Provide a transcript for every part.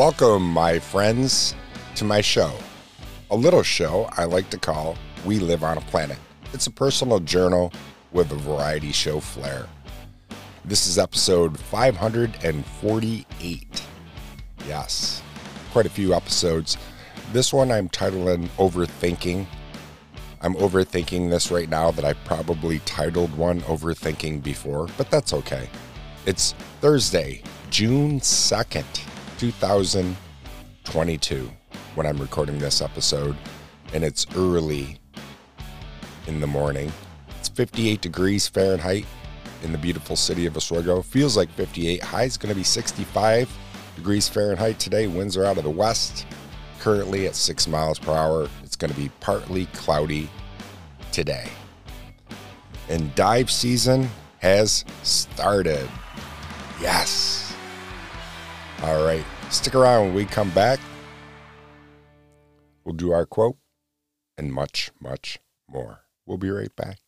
Welcome, my friends, to my show. A little show I like to call We Live on a Planet. It's a personal journal with a variety show flair. This is episode 548. Yes, quite a few episodes. This one I'm titling Overthinking. I'm overthinking this right now that I probably titled one Overthinking before, but that's okay. It's Thursday, June 2nd, 2022, when I'm recording this episode, and it's early in the morning. It's 58 degrees Fahrenheit in the beautiful city of Oswego. Feels like 58. High is going to be 65 degrees Fahrenheit today. Winds are out of the west, currently at 6 miles per hour. It's going to be partly cloudy today. And dive season has started. Yes. All right. Stick around when we come back. We'll do our quote and much, much more. We'll be right back.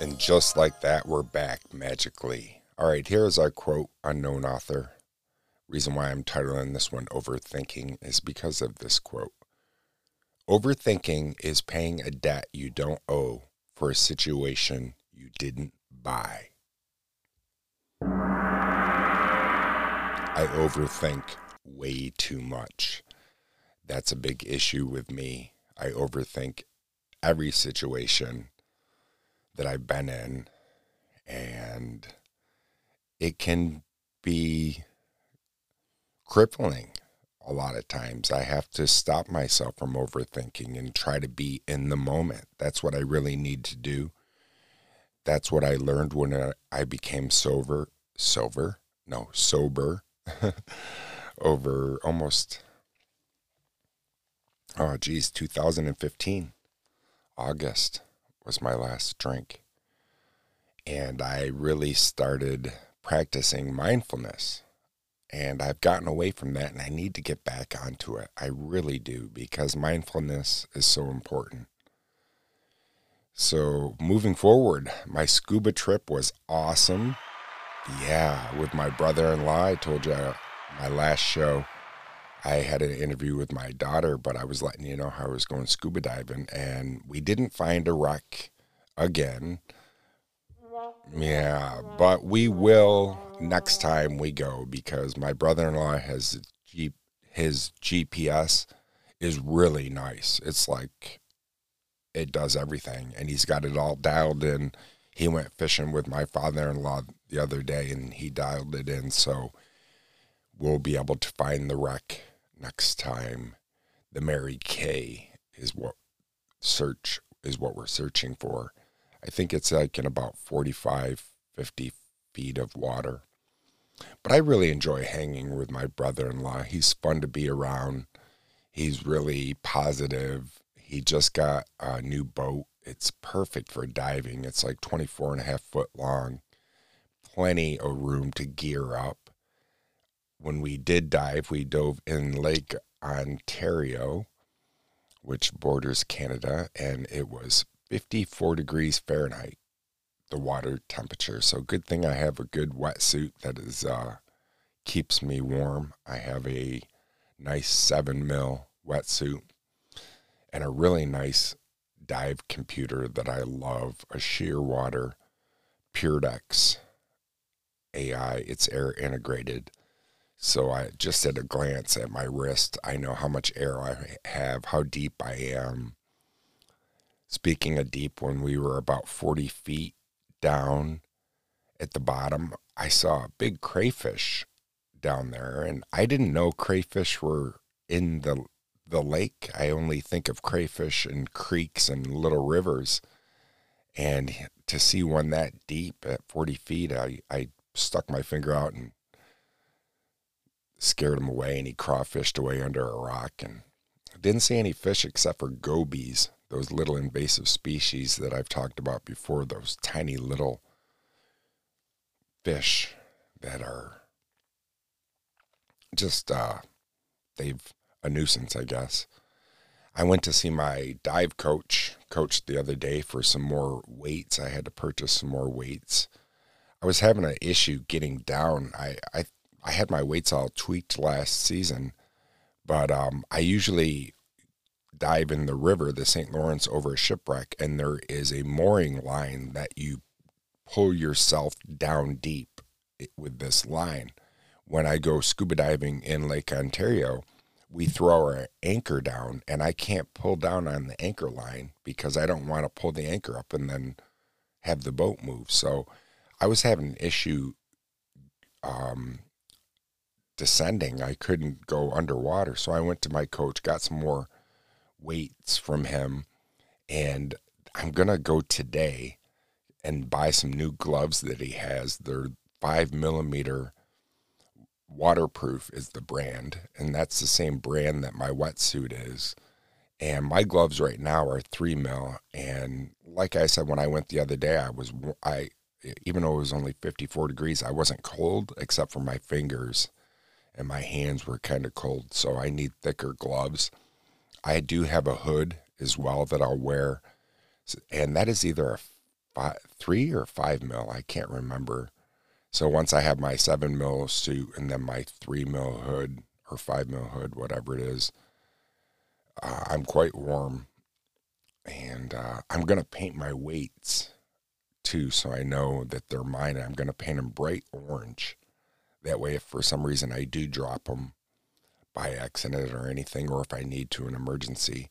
And just like that, we're back magically. All right, here's our quote, unknown author. Reason why I'm titling this one Overthinking is because of this quote. Overthinking is paying a debt you don't owe for a situation you didn't buy. I overthink way too much. That's a big issue with me. I overthink every situation that I've been in, and it can be crippling a lot of times. I have to stop myself from overthinking and try to be in the moment. That's what I really need to do. That's what I learned when uh, I became sober, sober, no, sober, over almost, oh, geez, 2015, August was my last drink. And I really started practicing mindfulness. And I've gotten away from that and I need to get back onto it. I really do because mindfulness is so important. So, moving forward, my scuba trip was awesome. Yeah, with my brother in law. I told you my last show, I had an interview with my daughter, but I was letting you know how I was going scuba diving, and we didn't find a wreck again. Yeah, but we will next time we go because my brother in law has his GPS is really nice. It's like it does everything, and he's got it all dialed in. He went fishing with my father in law the other day, and he dialed it in, so we'll be able to find the wreck next time. The Mary Kay is what search is what we're searching for. I think it's like in about 45, 50 feet of water. But I really enjoy hanging with my brother in law. He's fun to be around. He's really positive. He just got a new boat. It's perfect for diving. It's like 24 and a half foot long. Plenty of room to gear up. When we did dive, we dove in Lake Ontario, which borders Canada, and it was 54 degrees Fahrenheit, the water temperature. So good thing I have a good wetsuit that is uh, keeps me warm. I have a nice seven mil wetsuit and a really nice dive computer that I love, a Shearwater Perdix AI. It's air integrated. So I just at a glance at my wrist, I know how much air I have, how deep I am. Speaking of deep, when we were about 40 feet down at the bottom, I saw a big crayfish down there, and I didn't know crayfish were in the the lake. I only think of crayfish in creeks and little rivers, and to see one that deep at 40 feet, I, I stuck my finger out and scared him away, and he crawfished away under a rock, and didn't see any fish except for gobies those little invasive species that I've talked about before, those tiny little fish that are just, uh, they've a nuisance, I guess. I went to see my dive coach, coach the other day for some more weights. I had to purchase some more weights. I was having an issue getting down. I I I had my weights all tweaked last season, but um, I usually dive in the river, the St. Lawrence, over a shipwreck, and there is a mooring line that you pull yourself down deep with this line. When I go scuba diving in Lake Ontario, we throw our anchor down, and I can't pull down on the anchor line because I don't want to pull the anchor up and then have the boat move. So I was having an issue um, descending. I couldn't go underwater. So I went to my coach, got some more weights from him, and I'm going to go today and buy some new gloves that he has. They're five millimeter waterproof is the brand, and that's the same brand that my wetsuit is. And my gloves right now are three mil. And like I said, when I went the other day, I was I even though it was only 54 degrees, I wasn't cold except for my fingers and my hands were kind of cold. So I need thicker gloves. I do have a hood as well that I'll wear. And that is either a five, three or five mil. I can't remember. So once I have my seven mil suit and then my three mil hood or five mil hood, whatever it is, uh, I'm quite warm. And uh, I'm going to paint my weights too, so I know that they're mine. I'm going to paint them bright orange. That way, if for some reason I do drop them by accident or anything, or if I need to an emergency,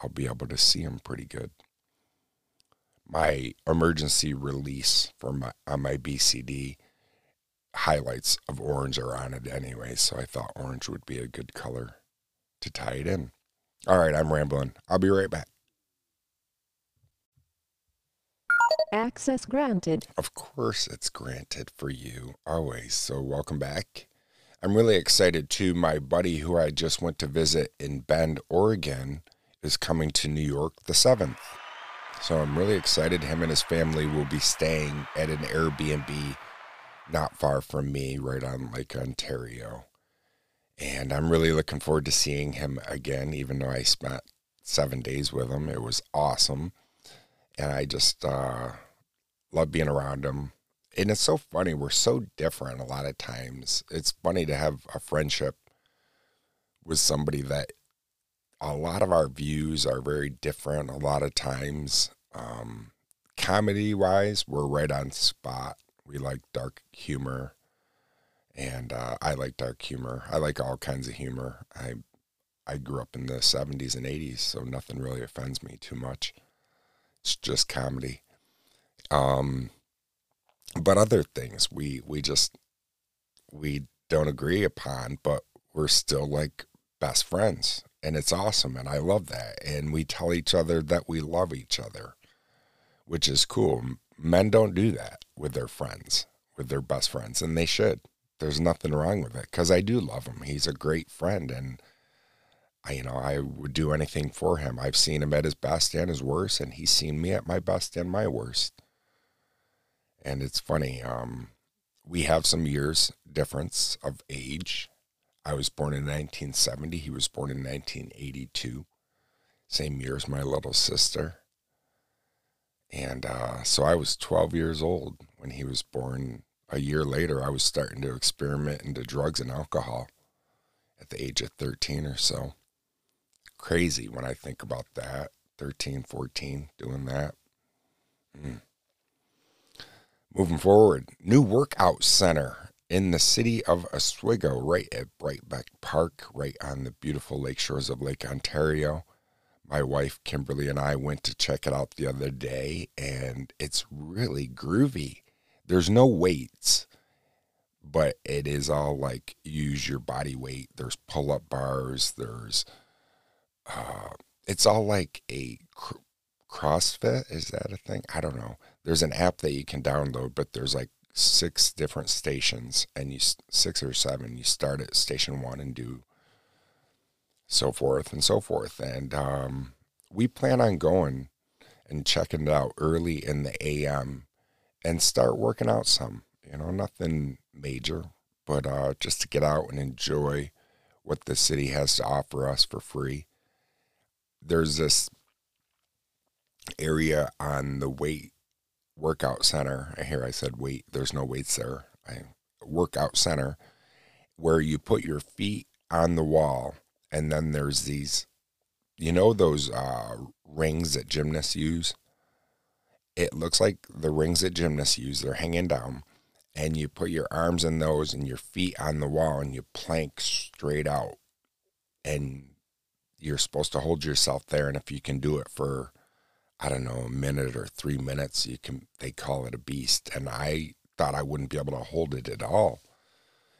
I'll be able to see them pretty good. My emergency release for my on my BCD highlights of orange are on it anyway, so I thought orange would be a good color to tie it in. All right, I'm rambling. I'll be right back. Access granted. Of course, it's granted for you always. So, welcome back. I'm really excited too. My buddy who I just went to visit in Bend, Oregon, is coming to New York the 7th. So, I'm really excited. Him and his family will be staying at an Airbnb not far from me, right on Lake Ontario. And I'm really looking forward to seeing him again, even though I spent seven days with him. It was awesome. And I just, uh, love being around them. And it's so funny. We're so different a lot of times. It's funny to have a friendship with somebody that a lot of our views are very different a lot of times. Um, comedy wise, we're right on spot. We like dark humor. And uh, I like dark humor. I like all kinds of humor. I I grew up in the 70s and 80s, so nothing really offends me too much. It's just comedy. Um, but other things we we just we don't agree upon, but we're still like best friends, and it's awesome, and I love that. And we tell each other that we love each other, which is cool. Men don't do that with their friends, with their best friends, and they should. There's nothing wrong with it because I do love him. He's a great friend, and I, you know, I would do anything for him. I've seen him at his best and his worst, and he's seen me at my best and my worst and it's funny. Um, we have some years difference of age. I was born in 1970. He was born in 1982, same year as my little sister. And uh, so I was 12 years old when he was born. A year later, I was starting to experiment into drugs and alcohol at the age of 13 or so. Crazy when I think about that. 13, 14, doing that. Mm. Moving forward, new workout center in the city of Oswego, right at Breitbeck Park, right on the beautiful lake shores of Lake Ontario. My wife Kimberly and I went to check it out the other day, and it's really groovy. There's no weights, but it is all like use your body weight. There's pull up bars. There's, uh, it's all like a cr- CrossFit. Is that a thing? I don't know there's an app that you can download, but there's like six different stations, and you six or seven. You start at station one and do so forth and so forth. And um, we plan on going and checking it out early in the AM and start working out some. You know, nothing major, but uh, just to get out and enjoy what the city has to offer us for free. There's this area on the weight workout center. I hear I said wait, there's no weights there. I workout center where you put your feet on the wall and then there's these you know those uh, rings that gymnasts use it looks like the rings that gymnasts use they're hanging down and you put your arms in those and your feet on the wall and you plank straight out and you're supposed to hold yourself there and if you can do it for i don't know a minute or three minutes you can they call it a beast. And i thought i wouldn't be able to hold it at all.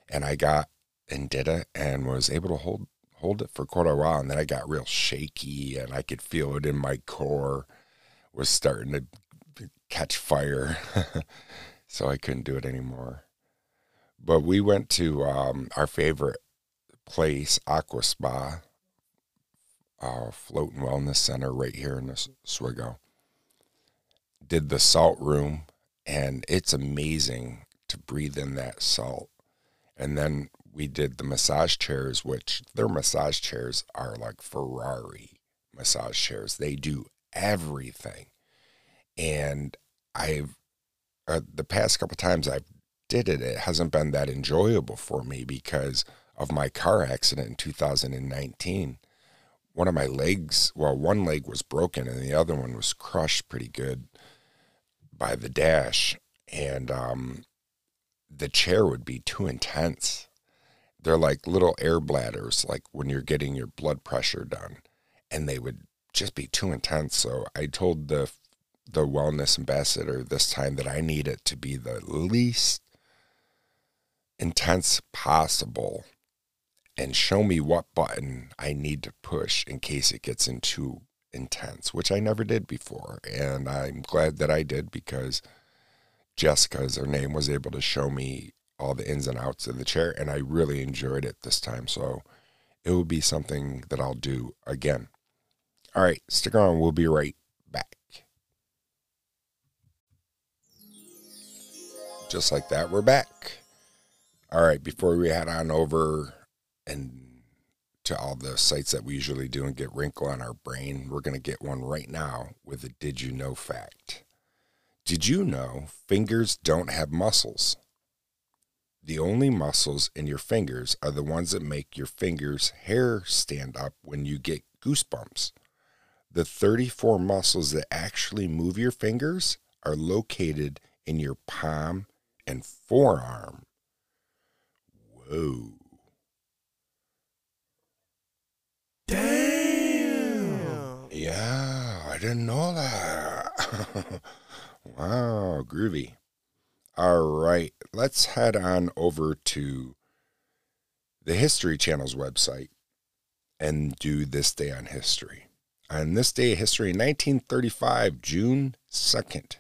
And i got and did it and was able to hold hold it for quite a while. And then i got real shaky and i could feel it in my core was starting to catch fire. So i couldn't do it anymore. But we went to um, our favorite place aqua spa uh, float and wellness center right here in Oswego. Did the salt room, and it's amazing to breathe in that salt. And then we did the massage chairs, which their massage chairs are like Ferrari massage chairs. They do everything. And I've uh, the past couple times I've did it, it hasn't been that enjoyable for me because of my car accident in 2019 one of my legs, well, one leg was broken and the other one was crushed pretty good by the dash. And um, the chair would be too intense. They're like little air bladders, like when you're getting your blood pressure done, and they would just be too intense. So I told the the wellness ambassador this time that I need it to be the least intense possible and show me what button I need to push in case it gets in too intense, which I never did before. And I'm glad that I did because Jessica, as her name, was able to show me all the ins and outs of the chair, and I really enjoyed it this time. So it will be something that I'll do again. All right, stick around. We'll be right back. Just like that, we're back. All right, before we head on over and to all the sites that we usually do and get wrinkle on our brain, we're going to get one right now with a did you know fact. Did you know fingers don't have muscles? The only muscles in your fingers are the ones that make your fingers' hair stand up when you get goosebumps. The 34 muscles that actually move your fingers are located in your palm and forearm. Whoa. Yeah, I didn't know that. wow, groovy. All right, let's head on over to the History Channel's website and do this day on history. On this day of history, 1935, June 2nd,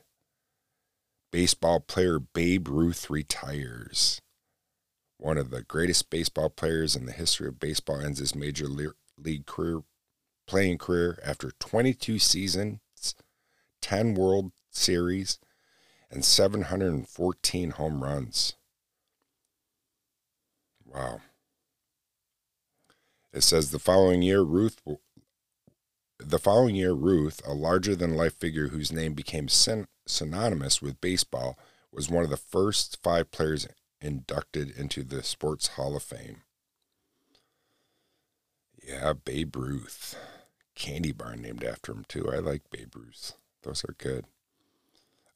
baseball player Babe Ruth retires. One of the greatest baseball players in the history of baseball ends his major league career playing career after 22 seasons, 10 World Series, and 714 home runs. Wow. It says the following year Ruth the following year Ruth, a larger than life figure whose name became syn- synonymous with baseball, was one of the first 5 players inducted into the Sports Hall of Fame. Yeah, Babe Ruth. Candy bar named after him, too. I like Babe Ruth. Those are good.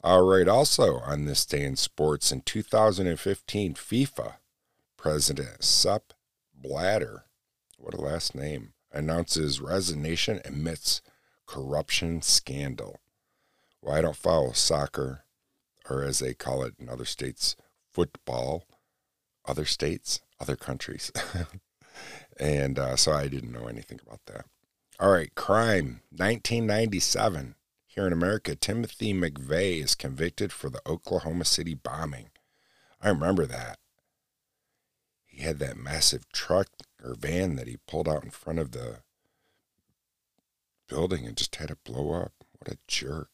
All right, also on this day in sports in 2015, FIFA President Sepp Blatter, what a last name, announces resignation amidst corruption scandal. Well, I don't follow soccer, or as they call it in other states, football. Other states, other countries. And uh, so I didn't know anything about that. All right, crime, 1997. Here in America, Timothy McVeigh is convicted for the Oklahoma City bombing. I remember that. He had that massive truck or van that he pulled out in front of the building and just had it blow up. What a jerk.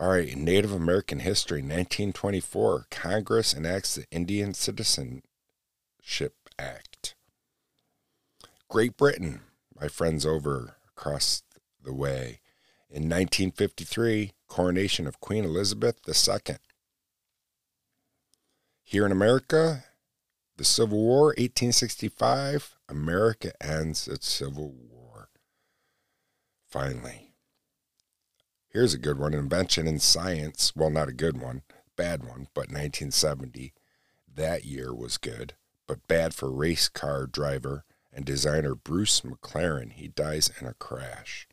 All right, Native American history, 1924, Congress enacts the Indian Citizenship Act. Great Britain, my friends over across the way. In 1953, coronation of Queen Elizabeth II. Here in America, the Civil War, 1865, America ends its Civil War. Finally. Here's a good one invention in science. Well, not a good one, bad one, but 1970. That year was good, but bad for race car driver and designer Bruce McLaren. He dies in a crash.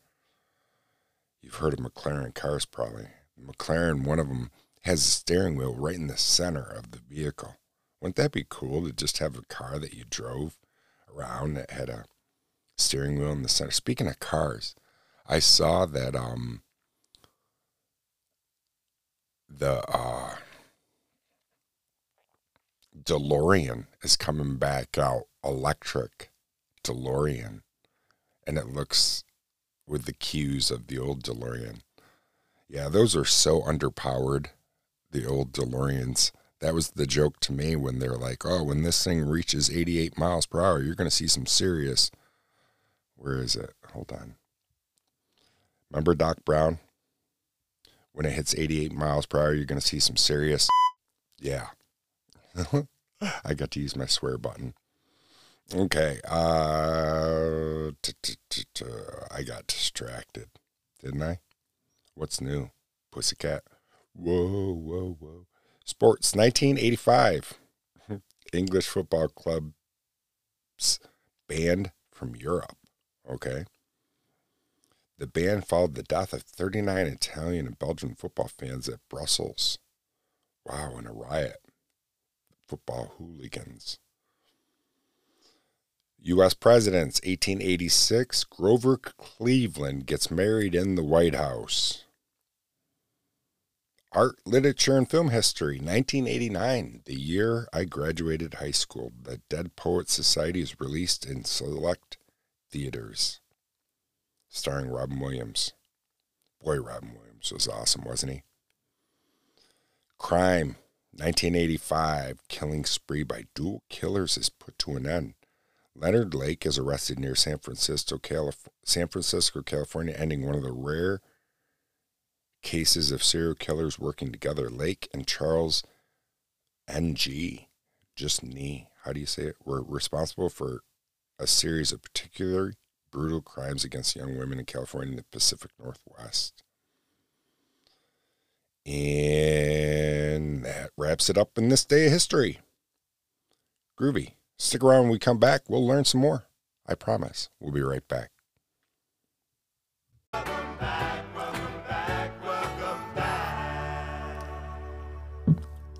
You've heard of McLaren cars, probably. McLaren, one of them, has a steering wheel right in the center of the vehicle. Wouldn't that be cool to just have a car that you drove around that had a steering wheel in the center? Speaking of cars, I saw that um the uh DeLorean is coming back out electric DeLorean and it looks with the cues of the old DeLorean. Yeah, those are so underpowered, the old DeLoreans. That was the joke to me when they're like, oh, when this thing reaches 88 miles per hour, you're going to see some serious. Where is it? Hold on. Remember Doc Brown? When it hits 88 miles per hour, you're going to see some serious. Yeah. I got to use my swear button. Okay. Uh, I got distracted, didn't I? What's new? Pussycat. Whoa, whoa, whoa. Sports 1985. English football clubs banned from Europe. Okay. The ban followed the death of 39 Italian and Belgian football fans at Brussels. Wow, in a riot. Football hooligans. U.S. presidents, 1886, Grover Cleveland gets married in the White House. Art, literature, and film history, 1989, the year I graduated high school. The Dead Poets Society is released in select theaters, starring Robin Williams. Boy, Robin Williams was awesome, wasn't he? Crime, 1985, killing spree by dual killers is put to an end. Leonard Lake is arrested near San Francisco, Calif- San Francisco, California, ending one of the rare cases of serial killers working together. Lake and Charles Ng, just knee, how do you say it, were responsible for a series of particularly brutal crimes against young women in California and the Pacific Northwest. And that wraps it up in this day of history. Groovy. Stick around when we come back. We'll learn some more. I promise. We'll be right back.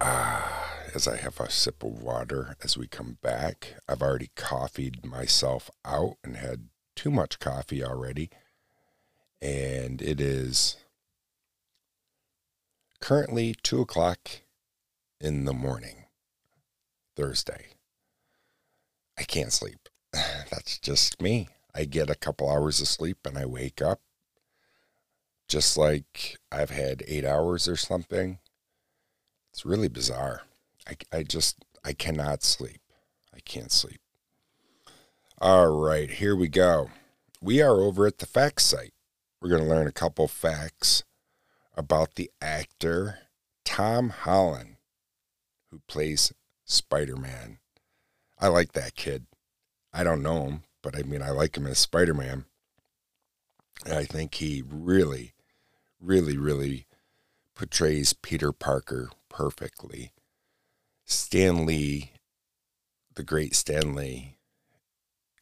Ah, as I have a sip of water as we come back, I've already coffeed myself out and had too much coffee already. And it is currently two o'clock in the morning, Thursday. I can't sleep. That's just me. I get a couple hours of sleep and I wake up just like I've had eight hours or something. It's really bizarre. I, I just, I cannot sleep. I can't sleep. All right, here we go. We are over at the facts site. We're going to learn a couple facts about the actor Tom Holland, who plays Spider Man I like that kid. I don't know him, but I mean, I like him as Spider Man. I think he really, really, really portrays Peter Parker perfectly. Stan Lee, the great Stan Lee,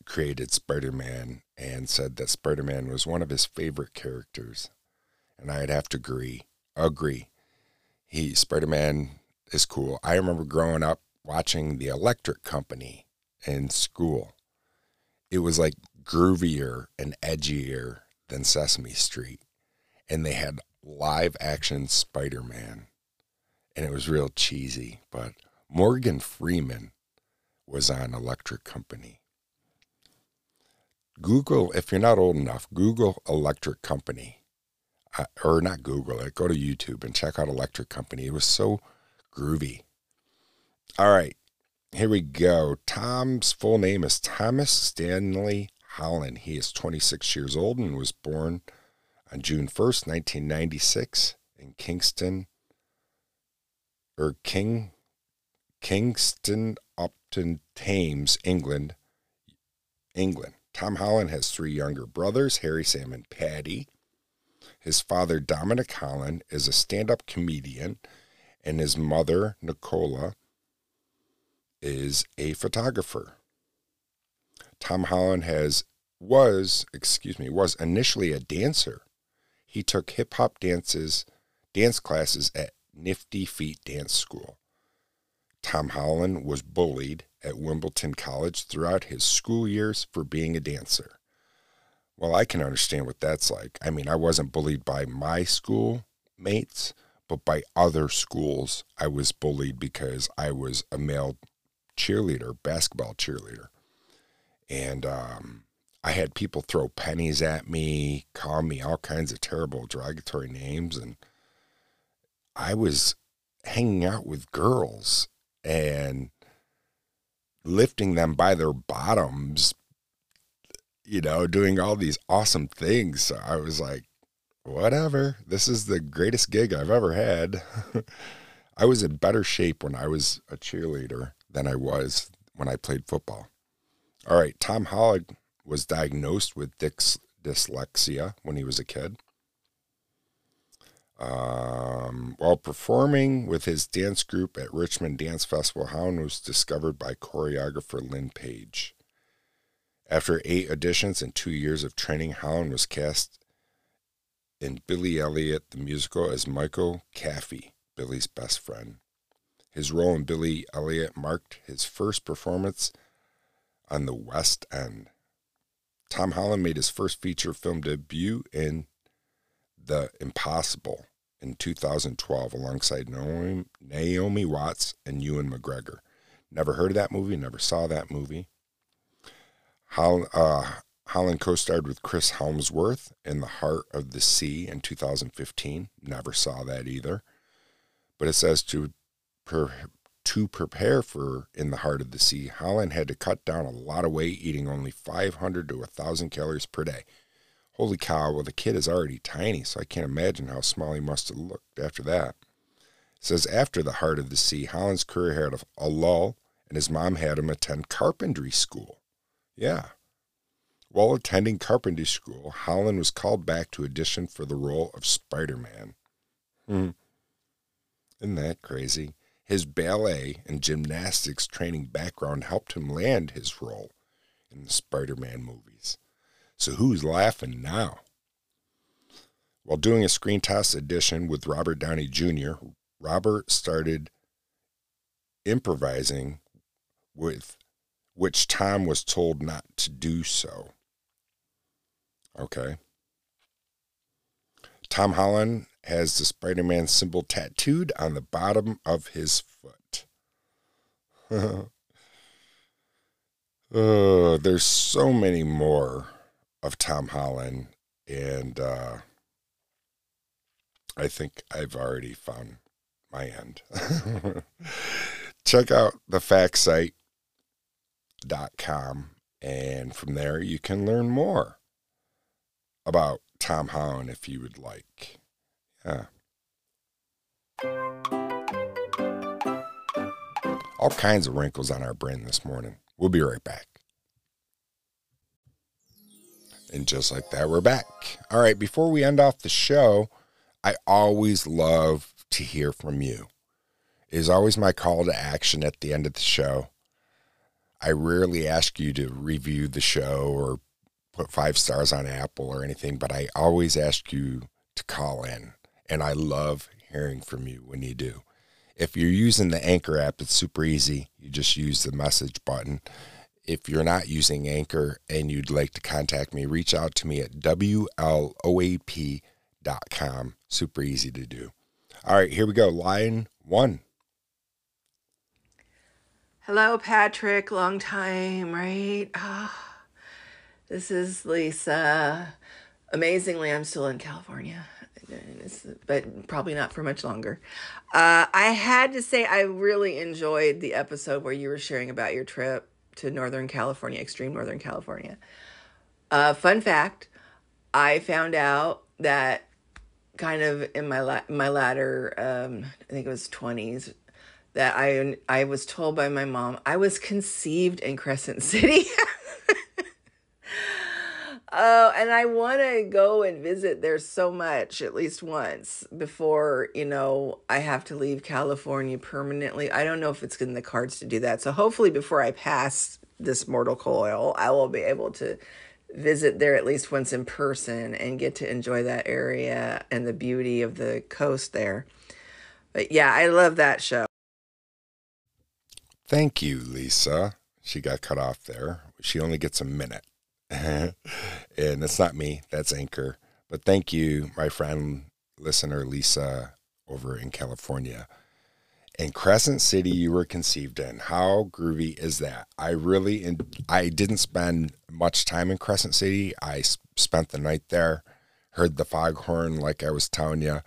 created Spider Man and said that Spider Man was one of his favorite characters. And I'd have to agree. Agree. He Spider Man is cool. I remember growing up watching the electric company in school. It was like groovier and edgier than Sesame Street. And they had live action Spider Man. And it was real cheesy. But Morgan Freeman was on Electric Company. Google, if you're not old enough, Google Electric Company. Uh, or not Google it, go to YouTube and check out Electric Company. It was so groovy. All right, here we go. Tom's full name is Thomas Stanley Holland. He is 26 years old and was born on June 1st, 1996, in Kingston or King Kingston upon Thames, England. England. Tom Holland has three younger brothers, Harry, Sam, and Patty. His father, Dominic Holland, is a stand up comedian, and his mother, Nicola, is a photographer. Tom Holland has was, excuse me, was initially a dancer. He took hip hop dances, dance classes at Nifty Feet Dance School. Tom Holland was bullied at Wimbledon College throughout his school years for being a dancer. Well, I can understand what that's like. I mean, I wasn't bullied by my school mates, but by other schools, I was bullied because I was a male cheerleader, basketball cheerleader. And um, I had people throw pennies at me, call me all kinds of terrible derogatory names. And I was hanging out with girls and lifting them by their bottoms, you know, doing all these awesome things. So I was like, whatever. This is the greatest gig I've ever had. I was in better shape when I was a cheerleader than I was when I played football. All right, Tom Holland was diagnosed with dyslexia when he was a kid. Um, while performing with his dance group at Richmond Dance Festival, Holland was discovered by choreographer Lynn Page. After eight auditions and two years of training, Holland was cast in Billy Elliot the musical as Michael Caffey, Billy's best friend. His role in Billy Elliot marked his first performance on the West End. Tom Holland made his first feature film debut in The Impossible in 2012 alongside Naomi, Watts and Ewan McGregor. Never heard of that movie, never saw that movie. Holland, uh, Holland co starred with Chris Hemsworth in The Heart of the Sea in 2015. Never saw that either. But it says to, per, to prepare for In the Heart of the Sea, Holland had to cut down a lot of weight, eating only 500 to 1,000 calories per day. Holy cow, well, the kid is already tiny, so I can't imagine how small he must have looked after that. It says after the heart of the sea, Holland's career had a lull, and his mom had him attend carpentry school. Yeah. While attending carpentry school, Holland was called back to audition for the role of Spider Man. Hmm. Isn't that crazy? His ballet and gymnastics training background helped him land his role in the Spider Man movies. So who's laughing now? While doing a screen test audition with Robert Downey Jr., Robert started improvising with which Tom was told not to do so. Okay. Tom Holland has the Spider Man symbol tattooed on the bottom of his foot. oh, there's so many more of Tom Holland, and uh, I think I've already found my end. Check out the factsite.com, and from there you can learn more about Tom Holland if you would like. Yeah. All kinds of wrinkles on our brain this morning. We'll be right back. And just like that, we're back. All right, before we end off the show, I always love to hear from you. It is always my call to action at the end of the show. I rarely ask you to review the show or put five stars on Apple or anything, but I always ask you to call in. And I love hearing from you when you do. If you're using the Anchor app, it's super easy. You just use the message button if you're not using Anchor and you'd like to contact me, reach out to me at WLOAP.com. Super easy to do. All right, here we go. Line one. Hello, Patrick. Long time, right? Oh, this is Lisa. Amazingly, I'm still in California, but probably not for much longer. Uh, I had to say, I really enjoyed the episode where you were sharing about your trip to Northern California, extreme Northern California. Uh, fun fact I found out that kind of in my la- my latter um I think it was 20s that I I was told by my mom I was conceived in Crescent City. Oh, and I want to go and visit there so much, at least once before, you know, I have to leave California permanently. I don't know if it's in the cards to do that. So hopefully before I pass this mortal coil, I will be able to visit there at least once in person and get to enjoy that area and the beauty of the coast there. But yeah, I love that show. Thank you, Lisa. She got cut off there. She only gets a minute. and it's not me, that's Anchor. But thank you, my friend, listener Lisa over in California. In Crescent City, you were conceived in. How groovy is that? I really, in, I didn't spend much time in Crescent City. I spent the night there, heard the foghorn, like I was telling you.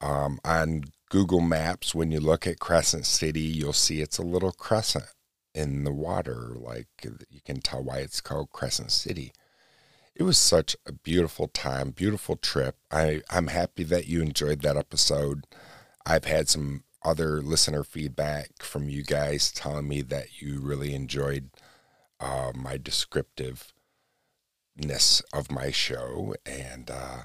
Um, on Google Maps, when you look at Crescent City, you'll see it's a little crescent in the water. Like you can tell why it's called Crescent City. It was such a beautiful time, beautiful trip. I, I'm happy that you enjoyed that episode. I've had some other listener feedback from you guys telling me that you really enjoyed uh, my descriptiveness of my show. And uh,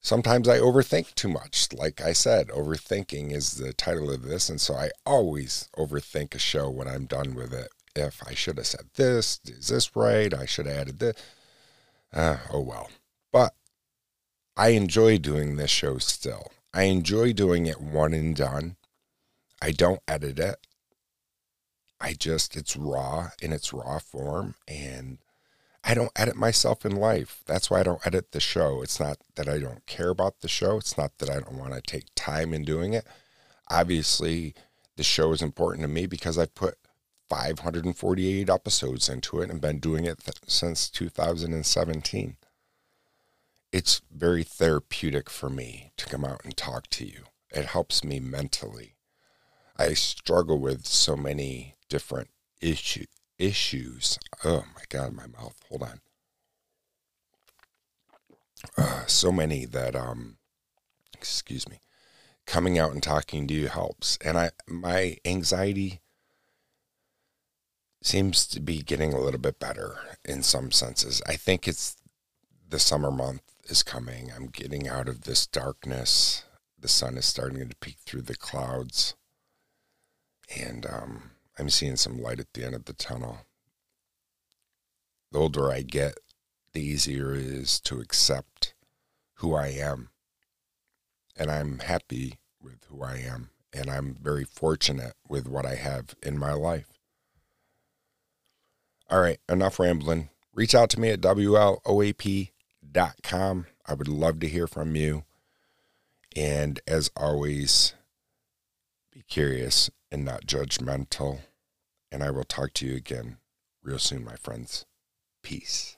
sometimes I overthink too much. Like I said, overthinking is the title of this. And so I always overthink a show when I'm done with it. If I should have said this, is this right? I should have added this. Uh, oh well. But I enjoy doing this show still. I enjoy doing it one and done. I don't edit it. I just, it's raw in its raw form. And I don't edit myself in life. That's why I don't edit the show. It's not that I don't care about the show. It's not that I don't want to take time in doing it. Obviously, the show is important to me because I put 548 episodes into it and been doing it th- since 2017. It's very therapeutic for me to come out and talk to you. It helps me mentally. I struggle with so many different issue, issues. Oh my God, my mouth. Hold on. Uh, so many that, um, excuse me, coming out and talking to you helps. And I, my anxiety seems to be getting a little bit better in some senses. I think it's the summer month is coming. I'm getting out of this darkness. The sun is starting to peek through the clouds. And um, I'm seeing some light at the end of the tunnel. The older I get, the easier it is to accept who I am. And I'm happy with who I am. And I'm very fortunate with what I have in my life. All right, enough rambling. Reach out to me at WLOAP.com. I would love to hear from you. And as always, be curious and not judgmental. And I will talk to you again real soon, my friends. Peace.